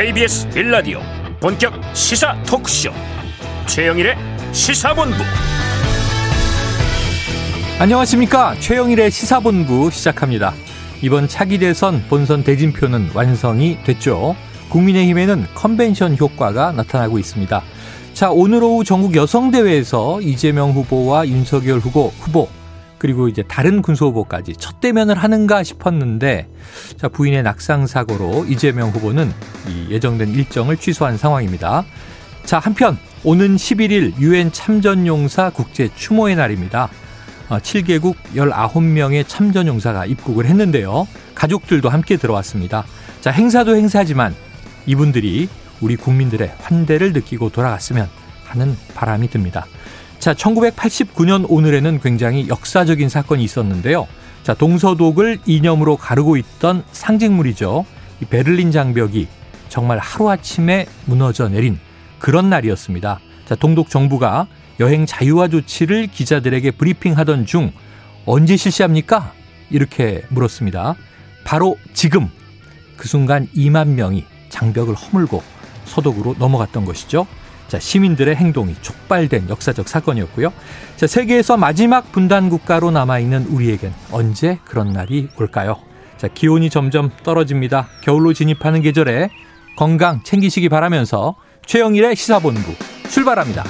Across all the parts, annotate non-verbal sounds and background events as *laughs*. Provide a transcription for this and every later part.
KBS 빌라디오 본격 시사 토크쇼 최영일의 시사본부 안녕하십니까 최영일의 시사본부 시작합니다. 이번 차기 대선 본선 대진표는 완성이 됐죠. 국민의힘에는 컨벤션 효과가 나타나고 있습니다. 자 오늘 오후 전국 여성대회에서 이재명 후보와 윤석열 후보 후보 그리고 이제 다른 군수 후보까지 첫 대면을 하는가 싶었는데 자 부인의 낙상 사고로 이재명 후보는 이 예정된 일정을 취소한 상황입니다. 자 한편 오는 11일 유엔 참전용사 국제 추모의 날입니다. 7개국 어, 19명의 참전용사가 입국을 했는데요. 가족들도 함께 들어왔습니다. 자 행사도 행사지만 이분들이 우리 국민들의 환대를 느끼고 돌아갔으면 하는 바람이 듭니다. 자, 1989년 오늘에는 굉장히 역사적인 사건이 있었는데요. 자, 동서독을 이념으로 가르고 있던 상징물이죠. 이 베를린 장벽이 정말 하루아침에 무너져 내린 그런 날이었습니다. 자, 동독 정부가 여행 자유화 조치를 기자들에게 브리핑하던 중 언제 실시합니까? 이렇게 물었습니다. 바로 지금 그 순간 2만 명이 장벽을 허물고 서독으로 넘어갔던 것이죠. 자, 시민들의 행동이 촉발된 역사적 사건이었고요. 자, 세계에서 마지막 분단 국가로 남아있는 우리에겐 언제 그런 날이 올까요? 자, 기온이 점점 떨어집니다. 겨울로 진입하는 계절에 건강 챙기시기 바라면서 최영일의 시사본부 출발합니다.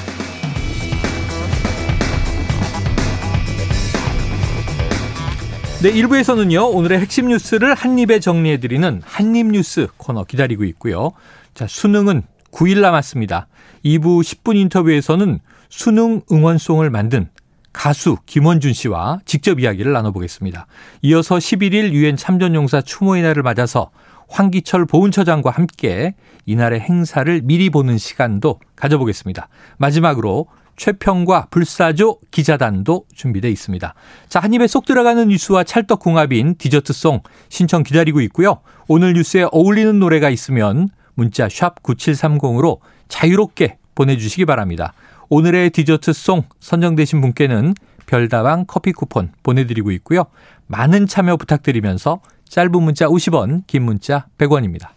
네, 1부에서는요, 오늘의 핵심 뉴스를 한입에 정리해드리는 한입뉴스 코너 기다리고 있고요. 자, 수능은 9일 남았습니다. 2부 10분 인터뷰에서는 수능 응원송을 만든 가수 김원준 씨와 직접 이야기를 나눠보겠습니다. 이어서 11일 유엔 참전용사 추모의 날을 맞아서 황기철 보훈처장과 함께 이날의 행사를 미리 보는 시간도 가져보겠습니다. 마지막으로 최평과 불사조 기자단도 준비되어 있습니다. 자, 한 입에 쏙 들어가는 뉴스와 찰떡궁합인 디저트송 신청 기다리고 있고요. 오늘 뉴스에 어울리는 노래가 있으면 문자 샵 9730으로 자유롭게 보내주시기 바랍니다. 오늘의 디저트송 선정되신 분께는 별다방 커피 쿠폰 보내드리고 있고요. 많은 참여 부탁드리면서 짧은 문자 50원, 긴 문자 100원입니다.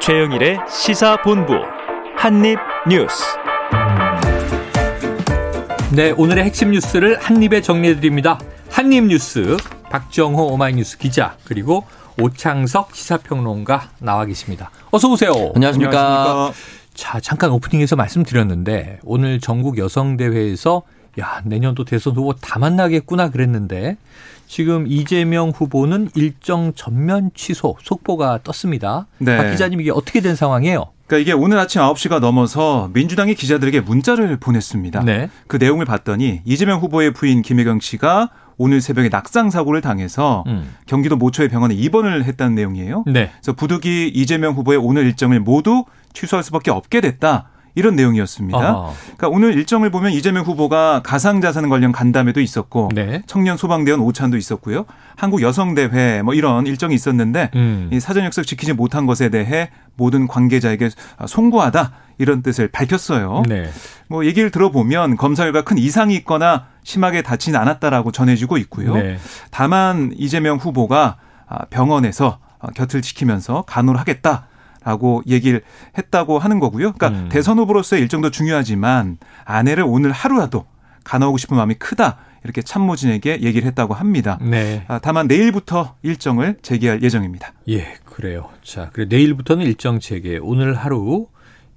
최영일의 시사본부 한입뉴스. 네, 오늘의 핵심 뉴스를 한입에 정리해드립니다. 한입뉴스 박정호 오마이뉴스 기자 그리고 오창석 시사평론가 나와 계십니다. 어서 오세요. 안녕하십니까. 안녕하십니까. 자, 잠깐 오프닝에서 말씀드렸는데 오늘 전국 여성 대회에서 야, 내년도 대선 후보 다 만나겠구나 그랬는데 지금 이재명 후보는 일정 전면 취소 속보가 떴습니다. 네. 박 기자님 이게 어떻게 된 상황이에요? 그러니까 이게 오늘 아침 9시가 넘어서 민주당이 기자들에게 문자를 보냈습니다. 네. 그 내용을 봤더니 이재명 후보의 부인 김혜경 씨가 오늘 새벽에 낙상 사고를 당해서 음. 경기도 모초의 병원에 입원을 했다는 내용이에요. 네. 그래서 부득이 이재명 후보의 오늘 일정을 모두 취소할 수밖에 없게 됐다. 이런 내용이었습니다. 아하. 그러니까 오늘 일정을 보면 이재명 후보가 가상자산 관련 간담회도 있었고 네. 청년 소방대원 오찬도 있었고요. 한국 여성대회 뭐 이런 일정이 있었는데 음. 이 사전 약속 지키지 못한 것에 대해 모든 관계자에게 송구하다 이런 뜻을 밝혔어요. 네. 뭐 얘기를 들어보면 검사 결과 큰 이상이 있거나 심하게 다치진 않았다라고 전해지고 있고요. 네. 다만 이재명 후보가 병원에서 곁을 지키면서 간호를 하겠다. 라고 얘기를 했다고 하는 거고요. 그러니까 음. 대선 후보로서의 일정도 중요하지만 아내를 오늘 하루라도 간호하고 싶은 마음이 크다. 이렇게 참모진에게 얘기를 했다고 합니다. 네. 다만 내일부터 일정을 재개할 예정입니다. 예, 그래요. 자, 그래 내일부터는 일정 재개. 오늘 하루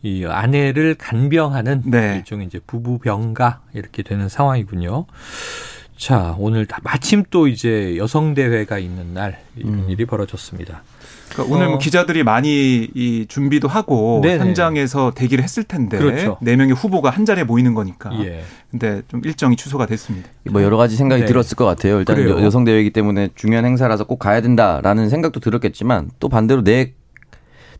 이 아내를 간병하는 네. 일종의 이제 부부 병가 이렇게 되는 상황이군요. 자, 오늘 다 마침 또 이제 여성 대회가 있는 날 이런 음. 일이 벌어졌습니다. 그러니까 오늘 뭐 어. 기자들이 많이 이 준비도 하고 네네. 현장에서 대기를 했을 텐데 그렇죠. 네 명의 후보가 한 자리에 모이는 거니까. 예. 근데 좀 일정이 취소가 됐습니다. 뭐 여러 가지 생각이 네. 들었을 것 같아요. 일단 그래요. 여성 대회이기 때문에 중요한 행사라서 꼭 가야 된다라는 생각도 들었겠지만 또 반대로 내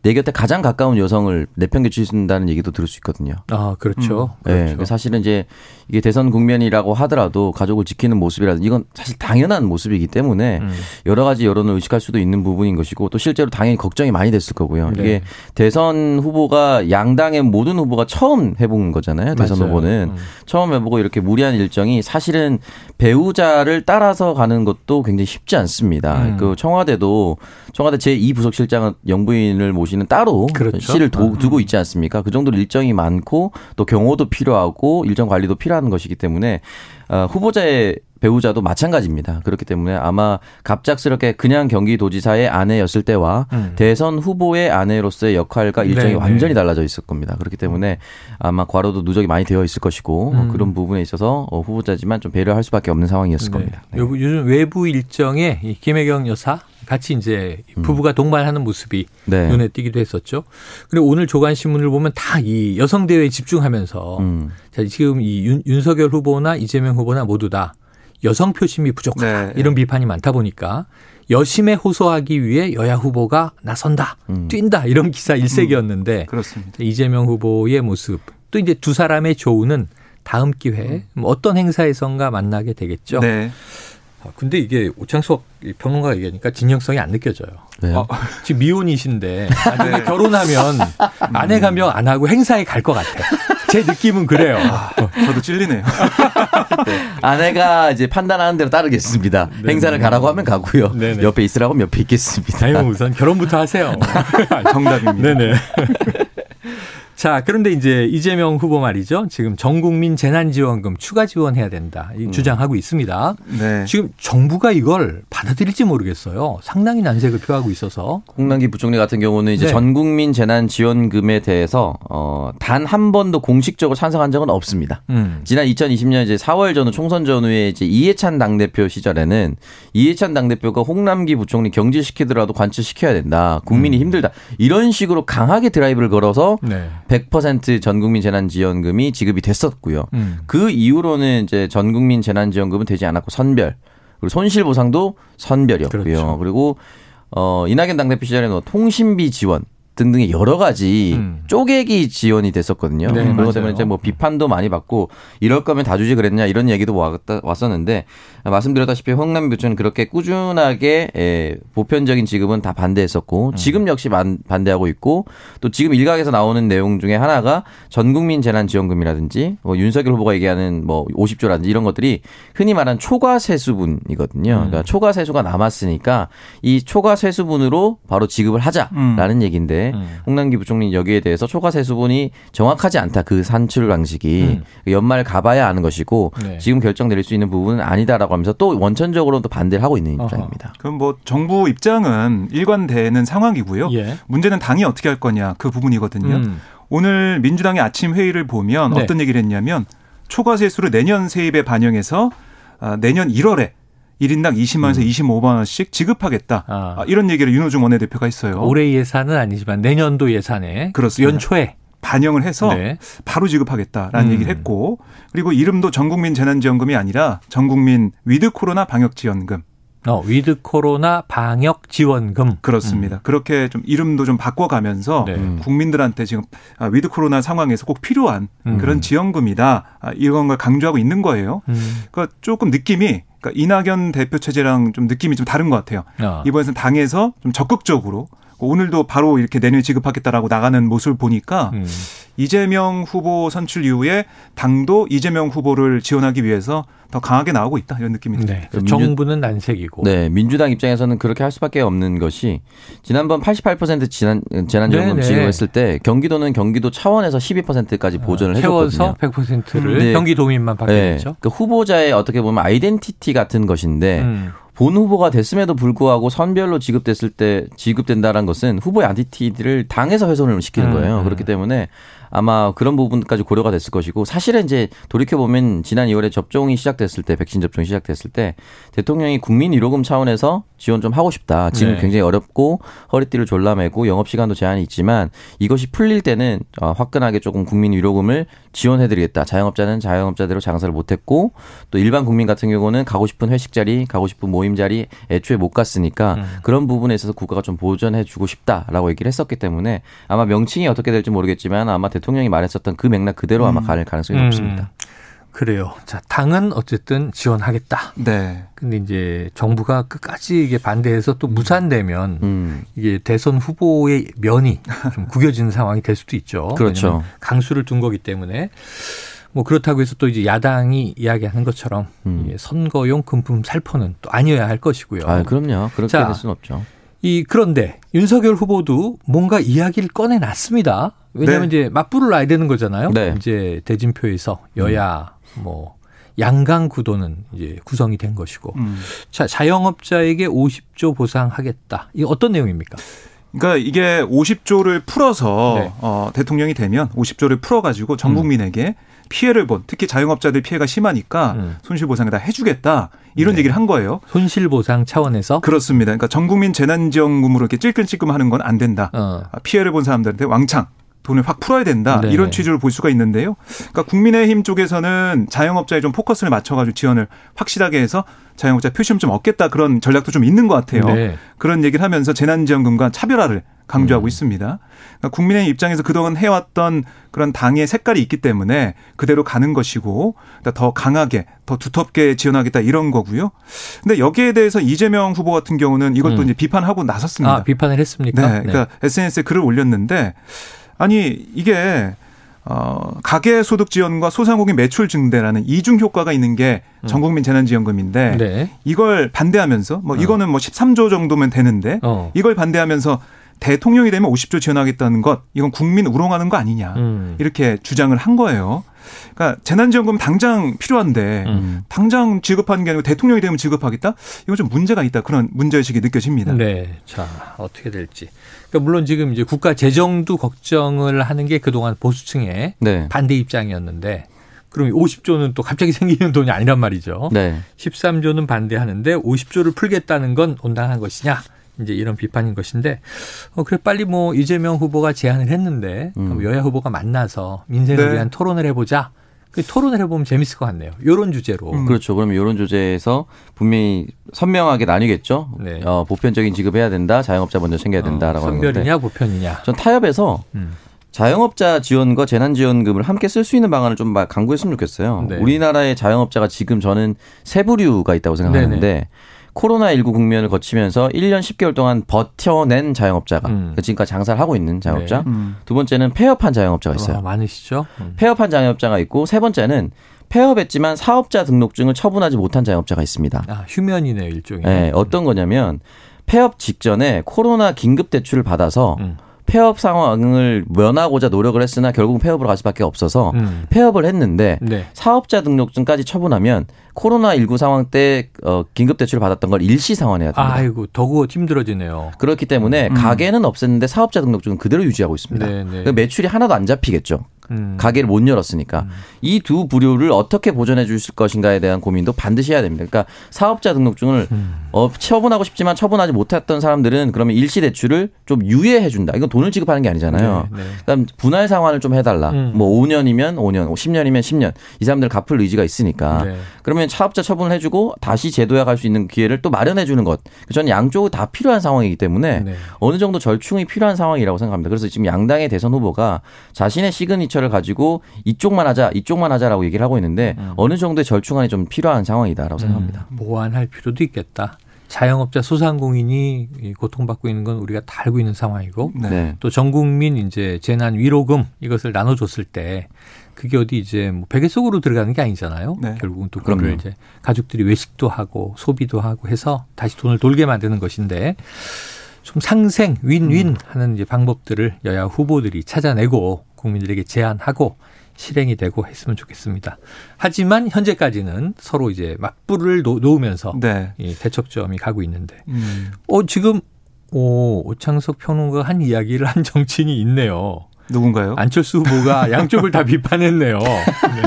내 곁에 가장 가까운 여성을 내팽개친다는 얘기도 들을 수 있거든요. 아 그렇죠. 음. 네, 그렇죠. 사실은 이제 이게 대선 국면이라고 하더라도 가족을 지키는 모습이라든 이건 사실 당연한 모습이기 때문에 음. 여러 가지 여론을 의식할 수도 있는 부분인 것이고 또 실제로 당연히 걱정이 많이 됐을 거고요. 네. 이게 대선 후보가 양당의 모든 후보가 처음 해본 거잖아요. 대선 맞아요. 후보는 음. 처음 해보고 이렇게 무리한 일정이 사실은 배우자를 따라서 가는 것도 굉장히 쉽지 않습니다. 음. 그 청와대도 청와대 제2 부속실장은 영부인을 모시는 따로 그렇죠. 도, 음. 두고 있지 않습니까? 그 정도로 일정이 많고 또 경호도 필요하고 일정 관리도 필요 한 것이기 때문에 어, 후보자의 배우자도 마찬가지입니다. 그렇기 때문에 아마 갑작스럽게 그냥 경기도지사의 아내였을 때와 음. 대선 후보의 아내로서의 역할과 일정이 네네. 완전히 달라져 있을 겁니다. 그렇기 때문에 아마 과로도 누적이 많이 되어 있을 것이고 음. 그런 부분에 있어서 어, 후보자지만 좀 배려할 수밖에 없는 상황이었을 네. 겁니다. 네. 요즘 외부 일정에 김혜경 여사 같이 이제 음. 부부가 동반하는 모습이 네. 눈에 띄기도 했었죠. 그리고 오늘 조간 신문을 보면 다 이 여성 대회에 집중하면서 음. 자, 지금 이 윤, 윤석열 후보나 이재명 후보나 모두 다 여성 표심이 부족하다 네. 이런 비판이 많다 보니까 여심에 호소하기 위해 여야 후보가 나선다, 음. 뛴다 이런 기사 일색이었는데 음. 그렇습니다. 이재명 후보의 모습 또 이제 두 사람의 조우는 다음 기회에 음. 뭐 어떤 행사에선가 만나게 되겠죠. 네. 아, 근데 이게 오창석 평론가가 얘기하니까 진정성이 안 느껴져요. 네. 어, 지금 미혼이신데 나중에 *laughs* 네. 결혼하면 아내 가명 안 하고 행사에 갈 것 같아. 제 느낌은 그래요. 아, 저도 찔리네요. *laughs* 네. 아내가 이제 판단하는 대로 따르겠습니다. 네네. 행사를 가라고 하면 가고요. 네네. 옆에 있으라고 하면 옆에 있겠습니다. 아니, 우선 결혼부터 하세요. *laughs* 정답입니다. 네네. 자, 그런데 이제 이재명 후보 말이죠. 지금 전 국민 재난지원금 추가 지원해야 된다. 이 음. 주장하고 있습니다. 네. 지금 정부가 이걸 받아들일지 모르겠어요. 상당히 난색을 표하고 있어서. 홍남기 부총리 같은 경우는 이제 네. 전 국민 재난지원금에 대해서 어, 단 한 번도 공식적으로 찬성한 적은 없습니다. 음. 지난 2020년 이제 4월 전후 총선 전후에 이제 이해찬 당대표 시절에는 이해찬 당대표가 홍남기 부총리 경질시키더라도 관철시켜야 된다. 국민이 음. 힘들다. 이런 식으로 강하게 드라이브를 걸어서 네. 100% 전 국민 재난지원금이 지급이 됐었고요. 음. 그 이후로는 이제 전 국민 재난지원금은 되지 않았고 선별 그리고 손실보상도 선별이었고요. 그렇죠. 그리고 어 이낙연 당대표 시절에는 통신비 지원 등등의 여러 가지 음. 쪼개기 지원이 됐었거든요. 네, 그것 때문에 이제 뭐 비판도 많이 받고 이럴 거면 다 주지 그랬냐 이런 얘기도 왔다, 왔었는데 말씀드렸다시피 홍남 교수는 그렇게 꾸준하게 에, 보편적인 지급은 다 반대했었고 음. 지금 역시 반, 반대하고 있고 또 지금 일각에서 나오는 내용 중에 하나가 전국민 재난지원금이라든지 뭐 윤석열 후보가 얘기하는 뭐 50조라든지 이런 것들이 흔히 말하는 초과 세수분이거든요. 음. 그러니까 초과 세수가 남았으니까 이 초과 세수분으로 바로 지급을 하자라는 음. 얘기인데 음. 홍남기 부총리 여기에 대해서 초과 세수분이 정확하지 않다. 그 산출 방식이 음. 연말 가봐야 아는 것이고 네. 지금 결정 내릴 수 있는 부분은 아니다라고 하면서 또 원천적으로 또 반대를 하고 있는 입장입니다. 그럼 뭐 정부 입장은 일관되는 상황이고요. 예. 문제는 당이 어떻게 할 거냐 그 부분이거든요. 음. 오늘 민주당의 아침 회의를 보면 네. 어떤 얘기를 했냐면 초과 세수를 내년 세입에 반영해서 아, 내년 1월에 1인당 20만 원에서 음. 25만 원씩 지급하겠다. 아. 아. 이런 얘기를 윤호중 원내대표가 했어요. 올해 예산은 아니지만 내년도 예산에 그렇습니다. 연초에 반영을 해서 네. 바로 지급하겠다라는 음. 얘기를 했고 그리고 이름도 전국민 재난지원금이 아니라 전국민 with 코로나 방역 지원금. 어, with 코로나 방역 지원금. 그렇습니다. 음. 그렇게 좀 이름도 좀 바꿔가면서 네. 국민들한테 지금 아, with 코로나 상황에서 꼭 필요한 음. 그런 지원금이다. 아, 이런 걸 강조하고 있는 거예요. 음. 그러니까 조금 느낌이 그러니까 이낙연 대표 체제랑 좀 느낌이 좀 다른 것 같아요. 아. 이번에는 당에서 좀 적극적으로 오늘도 바로 이렇게 내년 지급하겠다라고 나가는 모습을 보니까 음. 이재명 후보 선출 이후에 당도 이재명 후보를 지원하기 위해서 더 강하게 나오고 있다 이런 느낌이 듭니다. 네. 정부는 난색이고. 네, 민주당 입장에서는 그렇게 할 수밖에 없는 것이 지난번 88% 지난 재난지원금 지급했을 때 경기도는 경기도 차원에서 12%까지 보전을 아, 해줬거든요. 100%를 네. 경기도민만 받게 네. 됐죠. 그 후보자의 어떻게 보면 아이덴티티 같은 것인데. 음. 본 후보가 됐음에도 불구하고 선별로 지급됐을 때 지급된다는 것은 후보의 아이덴티티를 당에서 훼손을 시키는 음, 거예요. 음. 그렇기 때문에 아마 그런 부분까지 고려가 됐을 것이고 사실은 이제 돌이켜 보면 지난 2월에 접종이 시작됐을 때 백신 접종이 시작됐을 때 대통령이 국민 위로금 차원에서 지원 좀 하고 싶다. 지금 네. 굉장히 어렵고 허리띠를 졸라매고 영업 시간도 제한이 있지만 이것이 풀릴 때는 어, 화끈하게 조금 국민 위로금을 지원해드리겠다. 자영업자는 자영업자대로 장사를 못했고 또 일반 국민 같은 경우는 가고 싶은 회식 자리, 가고 싶은 모임 자리 애초에 못 갔으니까 음. 그런 부분에 있어서 국가가 좀 보전해주고 싶다라고 얘기를 했었기 때문에 아마 명칭이 어떻게 될지 모르겠지만 아마 대통령 이 말했었던 그 맥락 그대로 아마 음. 갈 가능성이 음. 높습니다. 그래요. 자, 당은 어쨌든 지원하겠다. 네. 근데 이제 정부가 끝까지 이게 반대해서 또 무산되면 음. 이게 대선 후보의 면이 좀 *laughs* 구겨지는 상황이 될 수도 있죠. 그렇죠. 강수를 둔 거기 때문에 뭐 그렇다고 해서 또 이제 야당이 이야기하는 것처럼 음. 선거용 금품 살포는 또 아니어야 할 것이고요. 아, 그럼요. 그렇게 자, 될 수는 없죠. 이 그런데 윤석열 후보도 뭔가 이야기를 꺼내 놨습니다. 왜냐하면 네. 이제 맞불을 놔야 되는 거잖아요. 네. 이제 대진표에서 여야 뭐 양강 구도는 이제 구성이 된 것이고. 음. 자, 자영업자에게 50조 보상하겠다. 이게 어떤 내용입니까? 그러니까 이게 50조를 풀어서 네. 어, 대통령이 되면 50조를 풀어가지고 전 음. 국민에게 음. 피해를 본 특히 자영업자들 피해가 심하니까 음. 손실 보상을 다 해주겠다 이런 네. 얘기를 한 거예요. 손실 보상 차원에서 그렇습니다. 그러니까 전 국민 재난 지원금으로 이렇게 찔끔찔끔 하는 건 안 된다. 어. 피해를 본 사람들한테 왕창 돈을 확 풀어야 된다 네. 이런 취지를 볼 수가 있는데요. 그러니까 국민의힘 쪽에서는 자영업자에 좀 포커스를 맞춰가지고 지원을 확실하게 해서 자영업자 표시좀 좀 얻겠다 그런 전략도 좀 있는 것 같아요. 네. 그런 얘기를 하면서 재난지원금과 차별화를 강조하고 음. 있습니다. 그러니까 국민의 입장에서 그동안 해왔던 그런 당의 색깔이 있기 때문에 그대로 가는 것이고 그러니까 더 강하게 더 두텁게 지원하겠다 이런 거고요. 근데 여기에 대해서 이재명 후보 같은 경우는 또 음. 이제 비판하고 나섰습니다. 아, 비판을 했습니까? 네. 그러니까 네. SNS에 글을 올렸는데 아니 이게 어, 가계 소득 지원과 소상공인 매출 증대라는 이중 효과가 있는 게 음. 전국민 재난지원금인데 네. 이걸 반대하면서 뭐 어. 이거는 뭐 13조 정도면 되는데 어. 이걸 반대하면서 대통령이 되면 50조 지원하겠다는 것 이건 국민 우롱하는 거 아니냐 음. 이렇게 주장을 한 거예요. 그러니까 재난지원금 당장 필요한데 음. 당장 지급하는 게 아니고 대통령이 되면 지급하겠다? 이건 좀 문제가 있다. 그런 문제의식이 느껴집니다. 네. 자, 어떻게 될지. 그러니까 물론 지금 이제 국가 재정도 걱정을 하는 게 그동안 보수층의 네. 반대 입장이었는데 그럼 50조는 또 갑자기 *laughs* 생기는 돈이 아니란 말이죠. 네. 13조는 반대하는데 50조를 풀겠다는 건 온당한 것이냐? 이제 이런 비판인 것인데 어 그래 빨리 뭐 이재명 후보가 제안을 했는데 음. 여야 후보가 만나서 민생을 네. 위한 토론을 해보자. 그 토론을 해보면 재밌을 것 같네요. 이런 주제로. 음. 그렇죠. 그러면 이런 주제에서 분명히 선명하게 나뉘겠죠. 네. 어, 보편적인 지급해야 된다. 자영업자 먼저 챙겨야 어, 된다라고 어, 하는 건데. 선별이냐 보편이냐. 전 타협에서 음. 자영업자 지원과 재난지원금을 함께 쓸 수 있는 방안을 좀 강구했으면 좋겠어요. 네. 우리나라의 자영업자가 지금 저는 세 부류가 있다고 생각하는데 네네. 코로나19 국면을 거치면서 1년 10개월 동안 버텨낸 자영업자가 음. 그 지금까지 장사를 하고 있는 자영업자. 네. 음. 두 번째는 폐업한 자영업자가 있어요. 어, 많으시죠? 음. 폐업한 자영업자가 있고 세 번째는 폐업했지만 사업자 등록증을 처분하지 못한 자영업자가 있습니다. 아, 휴면이네요, 일종의. 네, 어떤 거냐면 폐업 직전에 코로나 긴급 대출을 받아서 음. 폐업 상황을 면하고자 노력을 했으나 결국 폐업으로 갈 수밖에 없어서 음. 폐업을 했는데 네. 사업자 등록증까지 처분하면 코로나19 상황 때 어, 긴급 대출을 받았던 걸 일시 상환해야 됩니다. 아이고, 더구 힘들어지네요. 그렇기 때문에 음. 가게는 없앴는데 사업자 등록증은 그대로 유지하고 있습니다. 네, 네. 매출이 하나도 안 잡히겠죠. 음. 가게를 못 열었으니까 음. 이두 부류를 어떻게 보전해 주실 것인가에 대한 고민도 반드시 해야 됩니다. 그러니까 사업자 등록증을 음. 어, 처분하고 싶지만 처분하지 못했던 사람들은 그러면 일시 대출을 좀 유예해 준다. 이건 돈을 지급하는 게 아니잖아요. 네, 네. 그다음 분할 상환을 좀 해달라. 음. 뭐 5년이면 5년, 10년이면 10년. 이 사람들 갚을 의지가 있으니까. 네. 그러면 사업자 처분을 해주고 다시 제도화할 수 있는 기회를 또 마련해 주는 것. 저는 양쪽이 다 필요한 상황이기 때문에 네. 어느 정도 절충이 필요한 상황이라고 생각합니다. 그래서 지금 양당의 대선 후보가 자신의 시그니처를 가지고 이쪽만 하자, 이쪽만 하자라고 얘기를 하고 있는데 음. 어느 정도의 절충안이 좀 필요한 상황이다라고 생각합니다. 음, 보완할 필요도 있겠다. 자영업자 소상공인이 고통받고 있는 건 우리가 다 알고 있는 상황이고 네. 또 전 국민 이제 재난 위로금 이것을 나눠줬을 때 그게 어디 이제 뭐 베개 속으로 들어가는 게 아니잖아요. 네. 결국은 또 그거를 이제 가족들이 외식도 하고 소비도 하고 해서 다시 돈을 돌게 만드는 것인데 좀 상생 윈윈 음. 하는 이제 방법들을 여야 후보들이 찾아내고 국민들에게 제안하고 실행이 되고 했으면 좋겠습니다. 하지만 현재까지는 서로 이제 맞불을 놓으면서 네. 이 대척점이 가고 있는데, 음. 어 지금 오 오창석 평론가 한 이야기를 한 *laughs* 정치인이 있네요. 누군가요? 안철수 후보가 *laughs* 양쪽을 다 비판했네요. 네.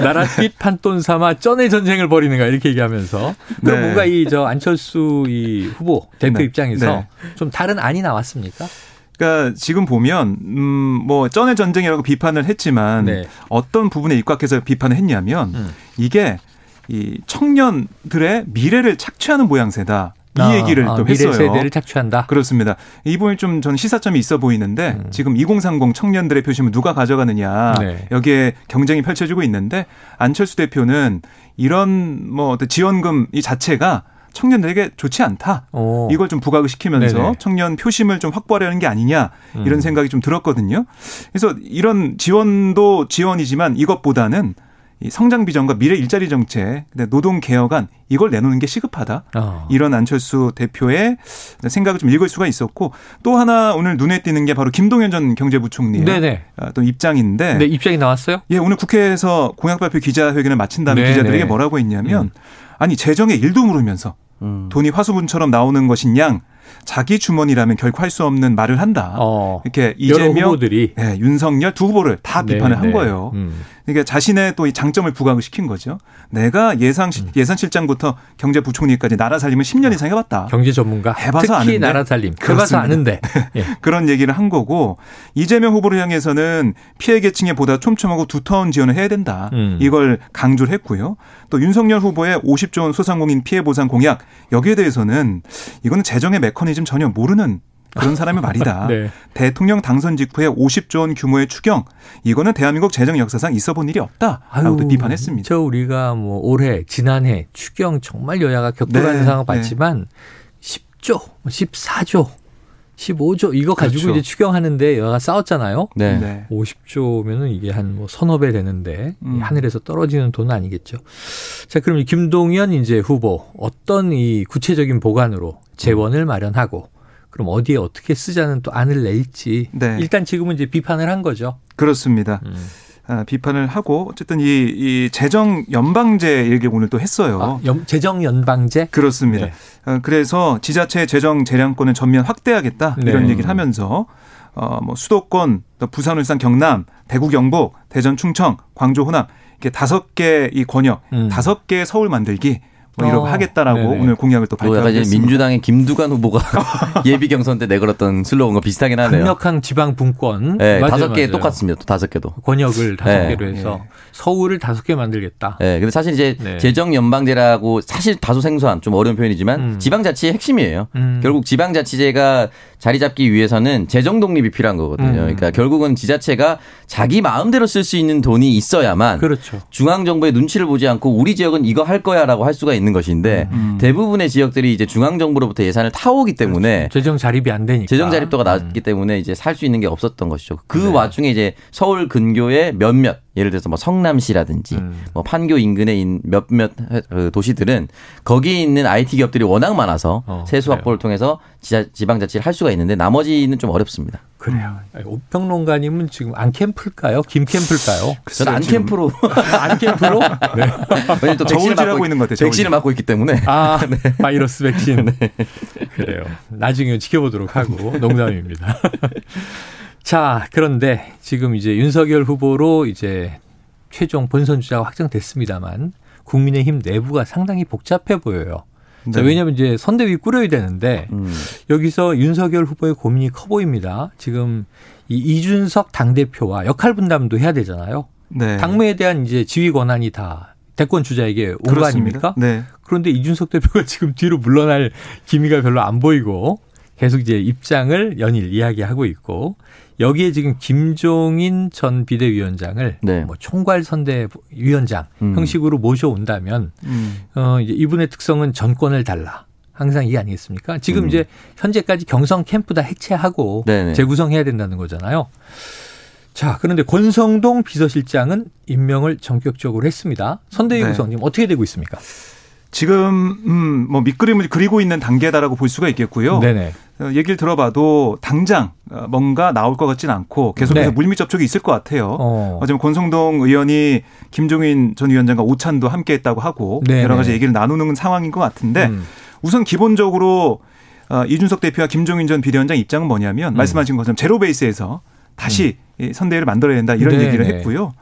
나랏빛 판돈 삼아 쩐의 전쟁을 벌이는가 이렇게 얘기하면서 그럼 네. 뭔가 이 저 안철수 이 후보 대표 네. 입장에서 네. 좀 다른 안이 나왔습니까? 그러니까 지금 보면 음뭐 쩐의 전쟁이라고 비판을 했지만 네. 어떤 부분에 입각해서 비판을 했냐면 음. 이게 이 청년들의 미래를 착취하는 모양새다. 이 아, 얘기를 아, 또 했어요. 미래 세대를 착취한다. 그렇습니다. 이 부분이 좀 전 시사점이 있어 보이는데 음. 지금 2030 청년들의 표심을 누가 가져가느냐 네. 여기에 경쟁이 펼쳐지고 있는데 안철수 대표는 이런 뭐 지원금 이 자체가 청년들에게 좋지 않다. 오. 이걸 좀 부각을 시키면서 네네. 청년 표심을 좀 확보하려는 게 아니냐 이런 음. 생각이 좀 들었거든요. 그래서 이런 지원도 지원이지만 이것보다는 이 성장 비전과 미래 일자리 정책, 노동 개혁안 이걸 내놓는 게 시급하다. 어. 이런 안철수 대표의 생각을 좀 읽을 수가 있었고 또 하나 오늘 눈에 띄는 게 바로 김동연 전 경제부총리의 네네. 아, 또 입장인데. 네, 입장이 나왔어요? 예, 오늘 국회에서 공약 발표 기자회견을 마친 다음에 네네. 기자들에게 뭐라고 했냐면 음. 아니 재정에 일도 모르면서 음. 돈이 화수분처럼 나오는 것인 양 자기 주머니라면 결코 할 수 없는 말을 한다. 어, 이렇게 이재명, 후보들이. 네, 윤석열 두 후보를 다 네, 비판을 한 네. 거예요. 음. 그러니까 자신의 또 이 장점을 부각을 시킨 거죠. 내가 예상 음. 예산실장부터 경제부총리까지 나라 살림을 10년 이상 해봤다. 경제 전문가. 해봐서 특히 아는데. 나라 살림. 해봐서 아는데. *laughs* 예. 그런 얘기를 한 거고 이재명 후보를 향해서는 피해 계층에 보다 촘촘하고 두터운 지원을 해야 된다. 음. 이걸 강조를 했고요. 또 윤석열 후보의 50조 원 소상공인 피해 보상 공약 여기에 대해서는 이거는 재정의 메커니즘 전혀 모르는 그런 사람의 말이다. *laughs* 네. 대통령 당선 직후에 50조 원 규모의 추경 이거는 대한민국 재정 역사상 있어 본 일이 없다라고도 비판했습니다. 저 우리가 뭐 올해 지난해 추경 정말 여야가 격돌하는 네. 상황 봤지만 네. 10조, 14조 15조 이거 가지고 그렇죠. 이제 추경하는데 여가 싸웠잖아요. 네. 네. 50조면은 이게 한 뭐 서너 배 되는데 음. 하늘에서 떨어지는 돈은 아니겠죠. 자, 그럼 김동연 이제 후보 어떤 이 구체적인 보관으로 재원을 마련하고 그럼 어디에 어떻게 쓰자는 또 안을 낼지 네. 일단 지금은 이제 비판을 한 거죠. 그렇습니다. 음. 아, 비판을 하고 어쨌든 이, 이 재정 연방제 얘기 오늘 또 했어요. 아, 연, 재정 연방제? 그렇습니다. 네. 아, 그래서 지자체 재정 재량권을 전면 확대하겠다 네. 이런 얘기를 하면서 어, 뭐 수도권, 또 부산, 울산, 경남, 대구, 경북, 대전, 충청, 광주, 호남 이렇게 다섯 개 이 권역, 음. 다섯 개 서울 만들기 뭐 이러고 어, 하겠다라고 네네. 오늘 공약을 또 발표했습니다. 민주당의 김두관 후보가 *laughs* 예비 경선 때 내걸었던 슬로건과 비슷하긴 하네요. 강력한 지방 분권. 네, 다섯 개 똑같습니다. 또 다섯 개도. 권역을 다섯 네. 개로 해서 네. 서울을 다섯 개 만들겠다. 네, 근데 사실 이제 네. 재정 연방제라고 사실 다소 생소한 좀 어려운 표현이지만 음. 지방자치의 핵심이에요. 음. 결국 지방자치제가 자리 잡기 위해서는 재정 독립이 필요한 거거든요. 음. 그러니까 결국은 지자체가 자기 마음대로 쓸 수 있는 돈이 있어야만 그렇죠. 중앙 정부의 눈치를 보지 않고 우리 지역은 이거 할 거야라고 할 수가 있는 것인데 음. 대부분의 지역들이 이제 중앙 정부로부터 예산을 타오기 때문에 그렇죠. 재정 자립이 안 되니까 재정 자립도가 낮기 때문에 이제 살 수 있는 게 없었던 것이죠. 그 네. 와중에 이제 서울 근교의 몇몇 예를 들어서 뭐 성남시라든지 음. 뭐 판교 인근의 몇몇 그 도시들은 거기 있는 IT 기업들이 워낙 많아서 어, 세수 확보를 통해서 지방 자치를 할 수가 있는데 나머지는 좀 어렵습니다. 그래요. 오평론가님은 지금 안 캠프일까요? 김 캠프일까요? *laughs* 저는 안 캠프로 안 캠프로? *laughs* 네. 왜냐면 또 저울질하고 있는 것 같아요. 백신을 맞고 있기 때문에. 아 *laughs* 네. 바이러스 백신. 네. 그래요. 나중에 지켜보도록 하고 농담입니다. 자, 그런데 지금 이제 윤석열 후보로 이제 최종 본선 주자가 확정됐습니다만 국민의힘 내부가 상당히 복잡해 보여요. 네. 자, 왜냐하면 이제 선대위 꾸려야 되는데 음. 여기서 윤석열 후보의 고민이 커 보입니다. 지금 이 이준석 당대표와 역할 분담도 해야 되잖아요. 네. 당무에 대한 이제 지휘 권한이 다 대권 주자에게 온 거 아닙니까? 네. 그런데 이준석 대표가 *laughs* 지금 뒤로 물러날 기미가 별로 안 보이고 계속 이제 입장을 연일 이야기하고 있고 여기에 지금 김종인 전 비대위원장을 네. 뭐 총괄 선대위원장 음. 형식으로 모셔온다면 음. 어 이제 이분의 특성은 전권을 달라. 항상 이게 아니겠습니까? 지금 음. 이제 현재까지 경성 캠프 다 해체하고 네네. 재구성해야 된다는 거잖아요. 자, 그런데 권성동 비서실장은 임명을 전격적으로 했습니다. 선대위 네. 구성 지금 어떻게 되고 있습니까? 지금 음 뭐 밑그림을 그리고 있는 단계다라고 볼 수가 있겠고요. 네네. 어, 얘기를 들어봐도 당장 어, 뭔가 나올 것 같지는 않고 계속해서 네. 물밑 접촉이 있을 것 같아요. 어. 어제 권성동 의원이 김종인 전 위원장과 오찬도 함께했다고 하고 네네. 여러 가지 얘기를 나누는 상황인 것 같은데 음. 우선 기본적으로 어, 이준석 대표와 김종인 전 비대위원장 입장은 뭐냐면 음. 말씀하신 것처럼 제로 베이스에서 다시 음. 선대위를 만들어야 된다 이런 네네. 얘기를 했고요.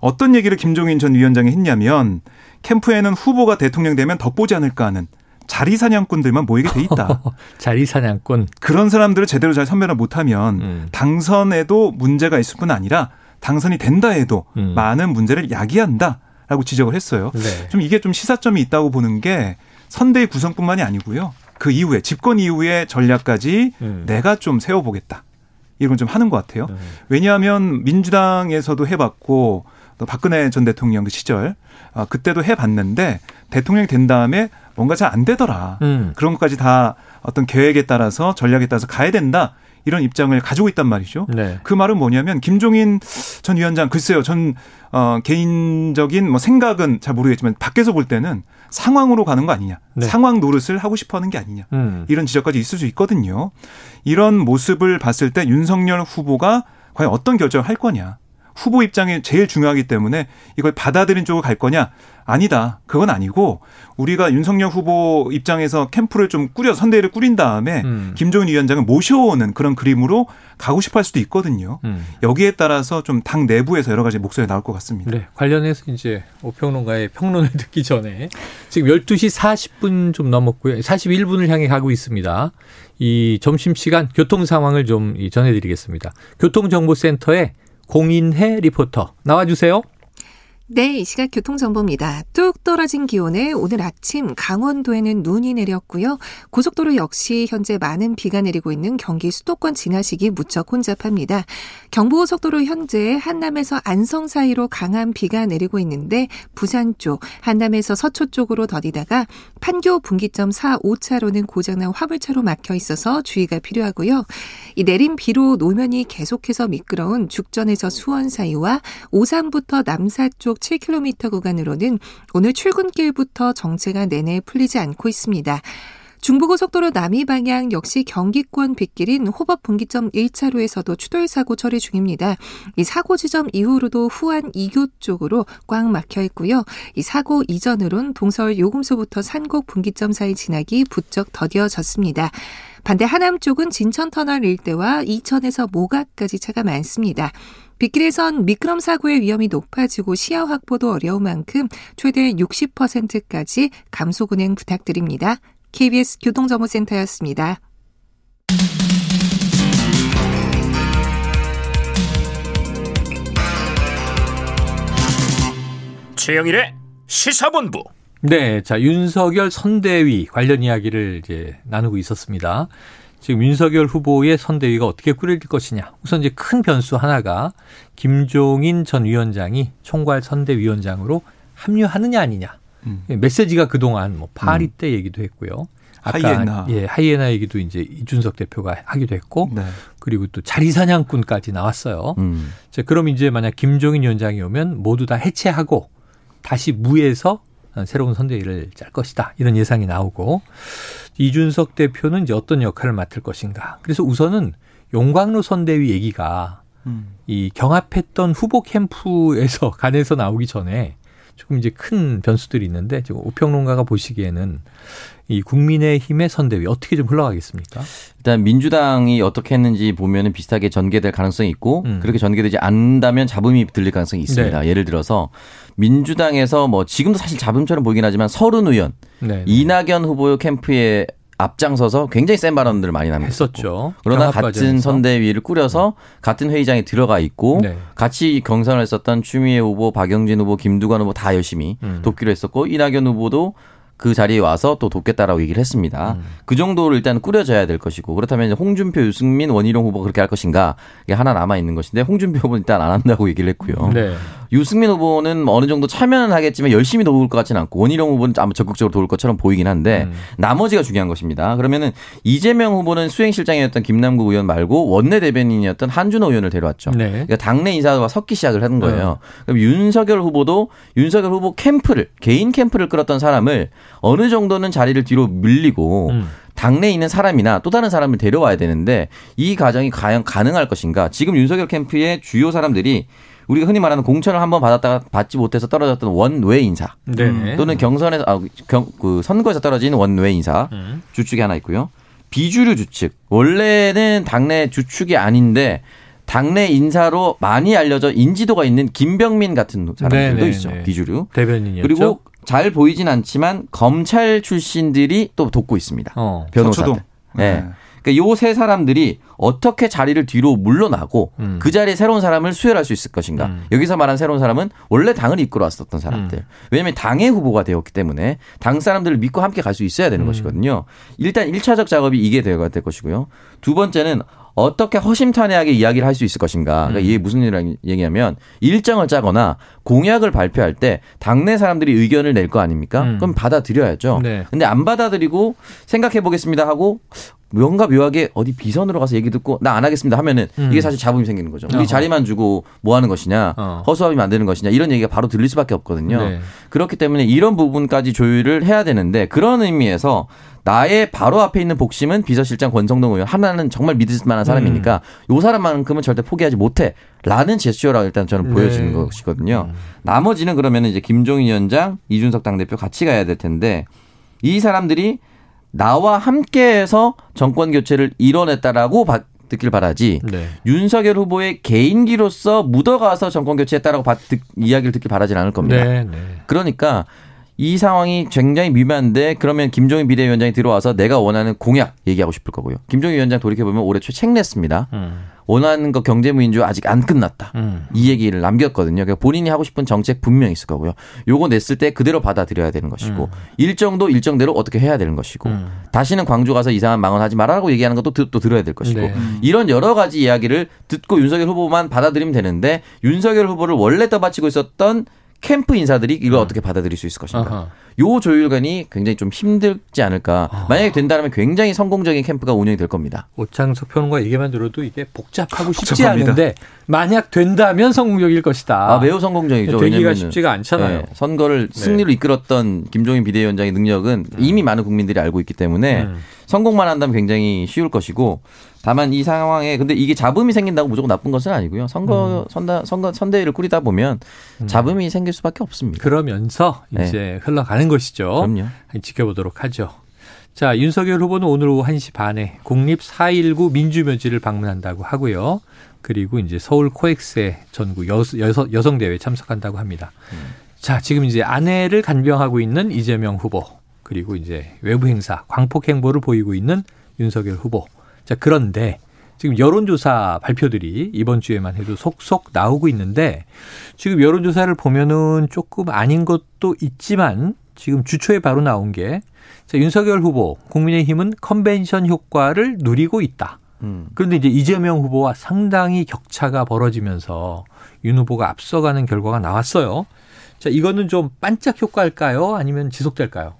어떤 얘기를 김종인 전 위원장이 했냐면 캠프에는 후보가 대통령 되면 덧보지 않을까 하는 자리 사냥꾼들만 모이게 돼 있다. *laughs* 자리 사냥꾼. 그런 사람들을 제대로 잘 선별을 못하면 음. 당선에도 문제가 있을 뿐 아니라 당선이 된다 해도 음. 많은 문제를 야기한다라고 지적을 했어요. 네. 좀 이게 좀 시사점이 있다고 보는 게 선대의 구성뿐만이 아니고요. 그 이후에 집권 이후의 전략까지 음. 내가 좀 세워보겠다. 이런 좀 하는 것 같아요. 네. 왜냐하면 민주당에서도 해봤고 또 박근혜 전 대통령 그 시절 아, 그때도 해봤는데 대통령이 된 다음에 뭔가 잘 안 되더라. 음. 그런 것까지 다 어떤 계획에 따라서 전략에 따라서 가야 된다. 이런 입장을 가지고 있단 말이죠. 네. 그 말은 뭐냐면 김종인 전 위원장 글쎄요. 전 어, 개인적인 뭐 생각은 잘 모르겠지만 밖에서 볼 때는 상황으로 가는 거 아니냐. 네. 상황 노릇을 하고 싶어 하는 게 아니냐. 음. 이런 지적까지 있을 수 있거든요. 이런 모습을 봤을 때 윤석열 후보가 과연 어떤 결정을 할 거냐. 후보 입장이 제일 중요하기 때문에 이걸 받아들인 쪽으로 갈 거냐? 아니다. 그건 아니고 우리가 윤석열 후보 입장에서 캠프를 좀 꾸려 선대위를 꾸린 다음에 음. 김종인 위원장을 모셔오는 그런 그림으로 가고 싶어 할 수도 있거든요. 음. 여기에 따라서 좀 당 내부에서 여러 가지 목소리 나올 것 같습니다. 네. 관련해서 이제 오평론가의 평론을 *laughs* 듣기 전에 지금 12시 40분 좀 넘었고요. 41분을 향해 가고 있습니다. 이 점심시간 교통 상황을 좀 전해드리겠습니다. 교통정보센터에 공인혜 리포터 나와주세요. 네, 이 시각 교통정보입니다. 뚝 떨어진 기온에 오늘 아침 강원도에는 눈이 내렸고요. 고속도로 역시 현재 많은 비가 내리고 있는 경기 수도권 지나시기 무척 혼잡합니다. 경부고속도로 현재 한남에서 안성 사이로 강한 비가 내리고 있는데 부산 쪽, 한남에서 서초 쪽으로 더디다가 판교 분기점 4, 5차로는 고장난 화물차로 막혀 있어서 주의가 필요하고요. 이 내린 비로 노면이 계속해서 미끄러운 죽전에서 수원 사이와 오산부터 남사 쪽 7km 구간으로는 오늘 출근길부터 정체가 내내 풀리지 않고 있습니다. 중부고속도로 남이 방향 역시 경기권 빗길인 호법 분기점 1차로에서도 추돌 사고 처리 중입니다. 이 사고 지점 이후로도 후안 2교 쪽으로 꽉 막혀 있고요. 이 사고 이전으론 동서울 요금소부터 산곡 분기점 사이 지나기 부쩍 더뎌졌습니다. 반대 하남 쪽은 진천터널 일대와 이천에서 모가까지 차가 많습니다. 빗길에선 미끄럼 사고의 위험이 높아지고 시야 확보도 어려운 만큼 최대 60%까지 감속 운행 부탁드립니다. KBS 교통정보센터였습니다. 최영일의 시사본부. 네, 자 윤석열 선대위 관련 이야기를 이제 나누고 있었습니다. 지금 윤석열 후보의 선대위가 어떻게 꾸릴 것이냐. 우선 이제 큰 변수 하나가 김종인 전 위원장이 총괄 선대위원장으로 합류하느냐 아니냐. 음. 메시지가 그동안 뭐 파리 음. 때 얘기도 했고요. 아까 하이에나. 예, 하이에나 얘기도 이제 이준석 대표가 하기도 했고 네. 그리고 또 자리 사냥꾼까지 나왔어요. 음. 자, 그럼 이제 만약 김종인 위원장이 오면 모두 다 해체하고 다시 무에서 새로운 선대위를 짤 것이다. 이런 예상이 나오고 이준석 대표는 이제 어떤 역할을 맡을 것인가. 그래서 우선은 용광로 선대위 얘기가 음. 이 경합했던 후보 캠프에서 *laughs* 간에서 나오기 전에 조금 이제 큰 변수들이 있는데 지금 우평론가가 보시기에는 이 국민의힘의 선대위 어떻게 좀 흘러가겠습니까? 일단 민주당이 어떻게 했는지 보면은 비슷하게 전개될 가능성이 있고 음. 그렇게 전개되지 않는다면 잡음이 들릴 가능성이 있습니다. 네. 예를 들어서 민주당에서 뭐 지금도 사실 잡음처럼 보이긴 하지만 서른 의원 네, 네. 이낙연 후보 캠프에 앞장서서 굉장히 센 발언들을 많이 남겼었죠. 그러나 같은 선대위를 꾸려서 같은 회의장에 들어가 있고 네. 같이 경선을 했었던 추미애 후보, 박영진 후보, 김두관 후보 다 열심히 음. 돕기로 했었고 이낙연 후보도 그 자리에 와서 또 돕겠다라고 얘기를 했습니다. 음. 그 정도를 일단 꾸려져야 될 것이고 그렇다면 이제 홍준표, 유승민, 원희룡 후보 그렇게 할 것인가 이게 하나 남아 있는 것인데 홍준표 후보는 일단 안 한다고 얘기를 했고요. 네. 유승민 후보는 어느 정도 참여는 하겠지만 열심히 도울 것 같지는 않고 원희룡 후보는 아마 적극적으로 도울 것처럼 보이긴 한데 음. 나머지가 중요한 것입니다. 그러면은 이재명 후보는 수행실장이었던 김남국 의원 말고 원내 대변인이었던 한준호 의원을 데려왔죠. 네. 그러니까 당내 인사와 섞기 시작을 하는 거예요. 네. 그럼 윤석열 후보도 윤석열 후보 캠프를 개인 캠프를 끌었던 사람을 어느 정도는 자리를 뒤로 밀리고 음. 당내에 있는 사람이나 또 다른 사람을 데려와야 되는데 이 과정이 과연 가능할 것인가? 지금 윤석열 캠프의 주요 사람들이 우리가 흔히 말하는 공천을 한번 받았다가 받지 못해서 떨어졌던 원외 인사 네. 또는 경선에서 아, 경, 그 선거에서 떨어진 원외 인사 음. 주축이 하나 있고요. 비주류 주축 원래는 당내 주축이 아닌데 당내 인사로 많이 알려져 인지도가 있는 김병민 같은 사람들도 네네네. 네, 있죠. 네. 비주류. 대변인이었죠. 그리고 잘 보이진 않지만 검찰 출신들이 또 돕고 있습니다. 어. 변호사들. 네. 네. 그러니까 요 세 사람들이 어떻게 자리를 뒤로 물러나고 음. 그 자리에 새로운 사람을 수혈할 수 있을 것인가. 음. 여기서 말한 새로운 사람은 원래 당을 이끌어 왔었던 사람들. 음. 왜냐하면 당의 후보가 되었기 때문에 당 사람들을 믿고 함께 갈 수 있어야 되는 음. 것이거든요. 일단 1차적 작업이 이게 되어야 될 것이고요. 두 번째는 어떻게 허심탄회하게 이야기를 할 수 있을 것인가. 그러니까 음. 이게 무슨 얘기냐면 일정을 짜거나 공약을 발표할 때 당내 사람들이 의견을 낼 거 아닙니까? 음. 그럼 받아들여야죠. 네. 근데 안 받아들이고 생각해 보겠습니다 하고 뭔가 묘하게 어디 비선으로 가서 얘기 듣고 나 안 하겠습니다 하면은 음. 이게 사실 잡음이 생기는 거죠. 우리 어허. 자리만 주고 뭐 하는 것이냐, 어. 허수아비 만드는 것이냐 이런 얘기가 바로 들릴 수밖에 없거든요. 네. 그렇기 때문에 이런 부분까지 조율을 해야 되는데 그런 의미에서 나의 바로 앞에 있는 복심은 비서실장 권성동 의원 하나는 정말 믿을 만한 사람이니까 음. 요 사람만큼은 절대 포기하지 못해. 라는 제스처라고 일단 저는 네. 보여지는 것이거든요. 음. 나머지는 그러면 이제 김종인 위원장, 이준석 당대표 같이 가야 될 텐데 이 사람들이 나와 함께해서 정권 교체를 이뤄냈다라고 바, 듣길 바라지 네. 윤석열 후보의 개인기로서 묻어가서 정권 교체했다라고 바, 듣, 이야기를 듣길 바라진 않을 겁니다. 네, 네. 그러니까 이 상황이 굉장히 미묘한데 그러면 김종인 비대위원장이 들어와서 내가 원하는 공약 얘기하고 싶을 거고요. 김종인 위원장 돌이켜 보면 올해 초책 냈습니다. 음. 원하는 거 경제무인주 아직 안 끝났다. 음. 이 얘기를 남겼거든요. 그러니까 본인이 하고 싶은 정책 분명히 있을 거고요. 요거 냈을 때 그대로 받아들여야 되는 것이고 음. 일정도 일정대로 어떻게 해야 되는 것이고 음. 다시는 광주 가서 이상한 망언하지 말라고 얘기하는 것도 또 들어야 될 것이고 네. 이런 여러 가지 이야기를 듣고 윤석열 후보만 받아들이면 되는데 윤석열 후보를 원래 떠받치고 있었던 캠프 인사들이 이걸 어. 떻게 받아들일 수 있을 것인가. 아하. 요 조율관이 굉장히 좀 힘들지 않을까. 아. 만약에 된다면 굉장히 성공적인 캠프가 운영이 될 겁니다. 오창석 평론가 얘기만 들어도 이게 복잡하고 쉽지 복잡합니다. 않은데 만약 된다면 성공적일 것이다. 아, 매우 성공적이죠. 되기가 쉽지가 않잖아요. 네, 선거를 네. 승리로 이끌었던 김종인 비대위원장의 능력은 음. 이미 많은 국민들이 알고 있기 때문에 음. 성공만 한다면 굉장히 쉬울 것이고 다만 이 상황에 근데 이게 잡음이 생긴다고 무조건 나쁜 것은 아니고요. 선거 음. 선다 선거 선대위를 꾸리다 보면 음. 잡음이 생길 수밖에 없습니다. 그러면서 네. 이제 네. 흘러가는 것이죠. 그럼요. 지켜보도록 하죠. 자, 윤석열 후보는 오늘 오후 1시 반에 국립 4.19 민주묘지를 방문한다고 하고요. 그리고 이제 서울 코엑스의 전국 여, 여, 성 대회에 참석한다고 합니다. 음. 자, 지금 이제 아내를 간병하고 있는 이재명 후보, 그리고 이제 외부 행사, 광폭 행보를 보이고 있는 윤석열 후보. 자, 그런데 지금 여론조사 발표들이 이번 주에만 해도 속속 나오고 있는데 지금 여론조사를 보면은 조금 아닌 것도 있지만 지금 주초에 바로 나온 게 자, 윤석열 후보 국민의힘은 컨벤션 효과를 누리고 있다. 음. 그런데 이제 이재명 후보와 상당히 격차가 벌어지면서 윤 후보가 앞서가는 결과가 나왔어요. 자, 이거는 좀 반짝 효과일까요? 아니면 지속될까요?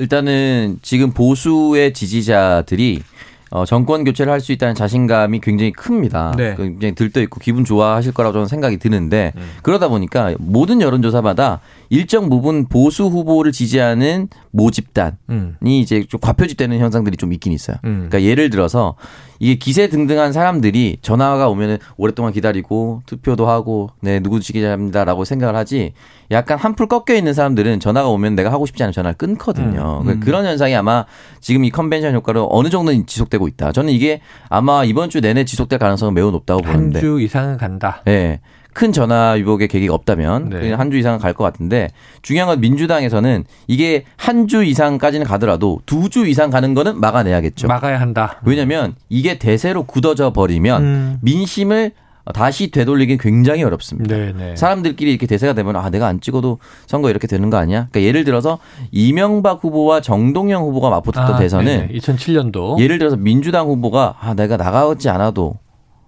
일단은 지금 보수의 지지자들이 어, 정권 교체를 할 수 있다는 자신감이 굉장히 큽니다. 네. 그 굉장히 들떠 있고 기분 좋아하실 거라고 저는 생각이 드는데 음. 그러다 보니까 모든 여론조사마다 일정 부분 보수 후보를 지지하는 모집단이 음. 이제 좀 과표집되는 현상들이 좀 있긴 있어요. 음. 그러니까 예를 들어서 이게 기세 등등한 사람들이 전화가 오면은 오랫동안 기다리고 투표도 하고 네 누구 지지자입니다라고 생각을 하지 약간 한풀 꺾여 있는 사람들은 전화가 오면 내가 하고 싶지 않은 전화를 끊거든요. 음. 음. 그런 현상이 아마 지금 이 컨벤션 효과로 어느 정도는 지속되고 있다. 저는 이게 아마 이번 주 내내 지속될 가능성은 매우 높다고 보는데 한 주 이상은 간다. 네. 큰 전화 유복의 계기가 없다면 네. 한주 이상은 갈 것 같은데 중요한 건 민주당에서는 이게 한 주 이상까지는 가더라도 두 주 이상 가는 거는 막아내야겠죠. 막아야 한다. 왜냐하면 이게 대세로 굳어져 버리면 음. 민심을 다시 되돌리기 굉장히 어렵습니다. 네네. 네. 사람들끼리 이렇게 대세가 되면 아 내가 안 찍어도 선거 이렇게 되는 거 아니야? 그러니까 예를 들어서 이명박 후보와 정동영 후보가 맞붙었던 아, 대선은 네네. 2007년도 예를 들어서 민주당 후보가 아 내가 나가지 않아도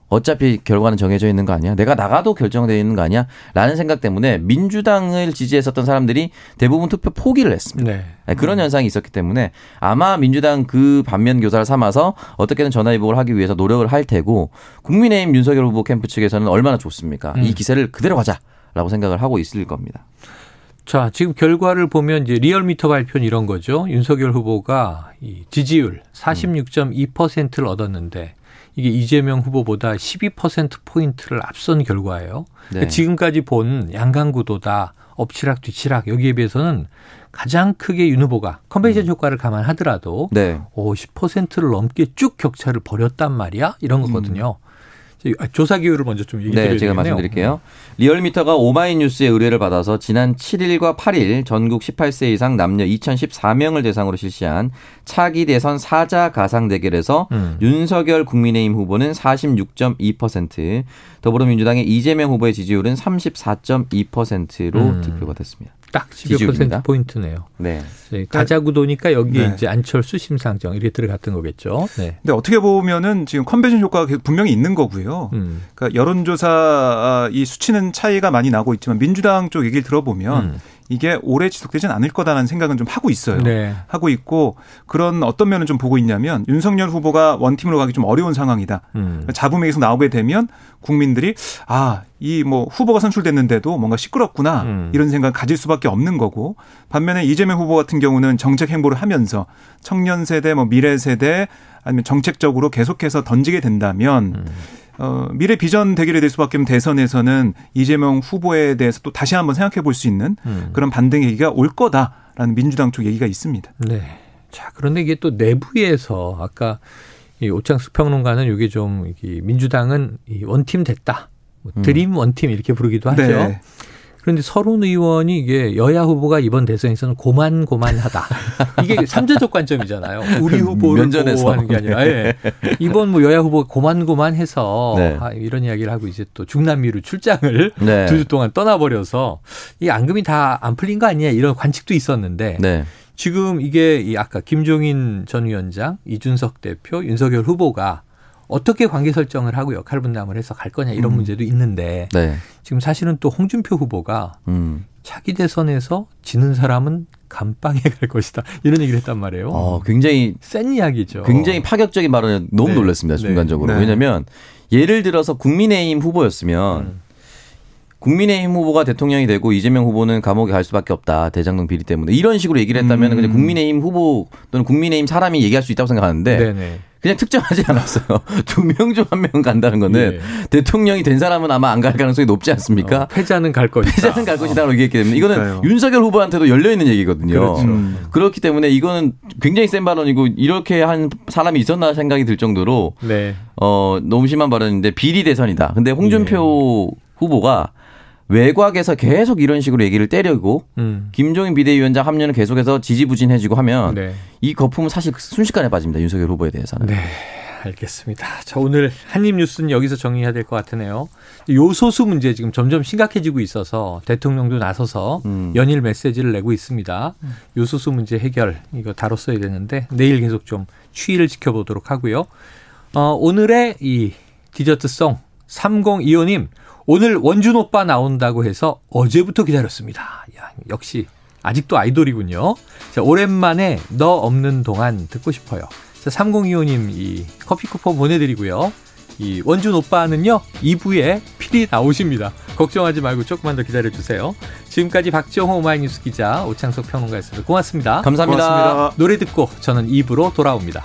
어차피 결과는 정해져 있는 거 아니야? 내가 나가도 결정되어 있는 거 아니야? 라는 생각 때문에 민주당을 지지했었던 사람들이 대부분 투표 포기를 했습니다. 네. 네 그런 현상이 있었기 때문에 아마 민주당 그 반면 교사를 삼아서 어떻게든 전화위복을 하기 위해서 노력을 할 테고 국민의힘 윤석열 후보 캠프 측에서는 얼마나 좋습니까? 음. 이 기세를 그대로 가자라고 생각을 하고 있을 겁니다. 자, 지금 결과를 보면 이제 리얼미터 발표는 이런 거죠. 윤석열 후보가 이 지지율 46.2%를 얻었는데 이게 이재명 후보보다 12%포인트를 앞선 결과예요. 네. 그러니까 지금까지 본 양강 구도다 엎치락 뒤치락 여기에 비해서는 가장 크게 윤 후보가 컨벤션 음. 효과를 감안하더라도 네. 오, 10%를 넘게 쭉 격차를 벌였단 말이야 이런 거거든요. 음. 아, 조사 기율을 먼저 좀 얘기해 드려요. 네, 제가 말씀드릴게요. 리얼미터가 오마이뉴스의 의뢰를 받아서 지난 7일과 8일 전국 18세 이상 남녀 2014명을 대상으로 실시한 차기 대선 사자 가상 대결에서 음. 윤석열 국민의힘 후보는 46.2%, 더불어민주당의 이재명 후보의 지지율은 34.2%로 음. 득표가 됐습니다. 딱 12% 포인트네요. 네. 네. 가자 구도니까 여기에 네. 이제 안철수 심상정 이렇게 들어갔던 거겠죠. 네. 근데 어떻게 보면은 지금 컨벤션 효과가 분명히 있는 거고요. 음. 그러니까 여론조사 아, 이 수치는 차이가 많이 나고 있지만 민주당 쪽 얘기를 들어보면 음. 이게 오래 지속되지는 않을 거다라는 생각은 좀 하고 있어요. 네. 하고 있고 그런 어떤 면은 좀 보고 있냐면 윤석열 후보가 원팀으로 가기 좀 어려운 상황이다. 음. 잡음이 계속 나오게 되면 국민들이 아, 이 뭐 후보가 선출됐는데도 뭔가 시끄럽구나. 음. 이런 생각 을 가질 수밖에 없는 거고 반면에 이재명 후보 같은 경우는 정책 행보를 하면서 청년 세대 뭐 미래 세대 아니면 정책적으로 계속해서 던지게 된다면 음. 어, 미래 비전 대결이 될 수밖에 없는 대선에서는 이재명 후보에 대해서 또 다시 한번 생각해 볼 수 있는 음. 그런 반등 얘기가 올 거다라는 민주당 쪽 얘기가 있습니다. 네. 자, 그런데 이게 또 내부에서 아까 이 오창숙 평론가는 이게 좀 민주당은 이 원팀 됐다. 뭐 드림 원팀 이렇게 부르기도 하죠. 네. 그런데 서른 의원이 이게 여야 후보가 이번 대선에서는 고만고만하다. 이게 *laughs* 삼재적 관점이잖아요. 우리 후보를 면전에서. 보호하는 게 아니라 예. *laughs* 이번 뭐 여야 후보가 고만고만해서 네. 아, 이런 이야기를 하고 이제 또 중남미로 출장을 *laughs* 네. 두주 동안 떠나버려서 이 앙금이 다 안 풀린 거 아니냐 이런 관측도 있었는데 네. 지금 이게 이 아까 김종인 전 위원장, 이준석 대표, 윤석열 후보가 어떻게 관계 설정을 하고 역할 분담을 해서 갈 거냐 이런 음. 문제도 있는데 네. 지금 사실은 또 홍준표 후보가 음. 차기 대선에서 지는 사람은 감방에 *laughs* 갈 것이다 이런 얘기를 했단 말이에요. 어, 굉장히 센 이야기죠. 굉장히 파격적인 발언에 너무 네. 놀랐습니다 네. 순간적으로. 네. 왜냐하면 예를 들어서 국민의힘 후보였으면. 음. 국민의힘 후보가 대통령이 되고 이재명 후보는 감옥에 갈 수밖에 없다 대장동 비리 때문에 이런 식으로 얘기를 했다면 음. 그냥 국민의힘 후보 또는 국민의힘 사람이 얘기할 수 있다고 생각하는데 네네. 그냥 특정하지 않았어요. *laughs* 두 명 중 한 명 간다는 거는 예. 대통령이 된 사람은 아마 안 갈 가능성이 높지 않습니까? 어, 패자는 갈 것이다. 패자는 갈 것이다라고 얘기했기 때문에 이거는 그러니까요. 윤석열 후보한테도 열려 있는 얘기거든요. 그렇죠. 음. 그렇기 때문에 이거는 굉장히 센 발언이고 이렇게 한 사람이 있었나 생각이 들 정도로 네. 어 너무 심한 발언인데 비리 대선이다. 근데 홍준표 예. 후보가 외곽에서 계속 이런 식으로 얘기를 때리고 음. 김종인 비대위원장 합류는 계속해서 지지부진해지고 하면 네. 이 거품은 사실 순식간에 빠집니다. 윤석열 후보에 대해서는. 네. 알겠습니다. 자, 오늘 한입 뉴스는 여기서 정리해야 될 것 같으네요. 요소수 문제 지금 점점 심각해지고 있어서 대통령도 나서서 음. 연일 메시지를 내고 있습니다. 요소수 문제 해결 이거 다뤘어야 되는데 내일 계속 좀 추이를 지켜보도록 하고요. 어, 오늘의 이 디저트송 3025님 오늘 원준 오빠 나온다고 해서 어제부터 기다렸습니다. 야, 역시 아직도 아이돌이군요. 자, 오랜만에 너 없는 동안 듣고 싶어요. 자, 3025님 이 커피 쿠폰 보내드리고요. 이 원준 오빠는요, 2부에 필히 나오십니다. 걱정하지 말고 조금만 더 기다려 주세요. 지금까지 박정호 오마이뉴스 기자, 오창석 평론가였습니다. 고맙습니다. 감사합니다. 고맙습니다. 노래 듣고 저는 2부로 돌아옵니다.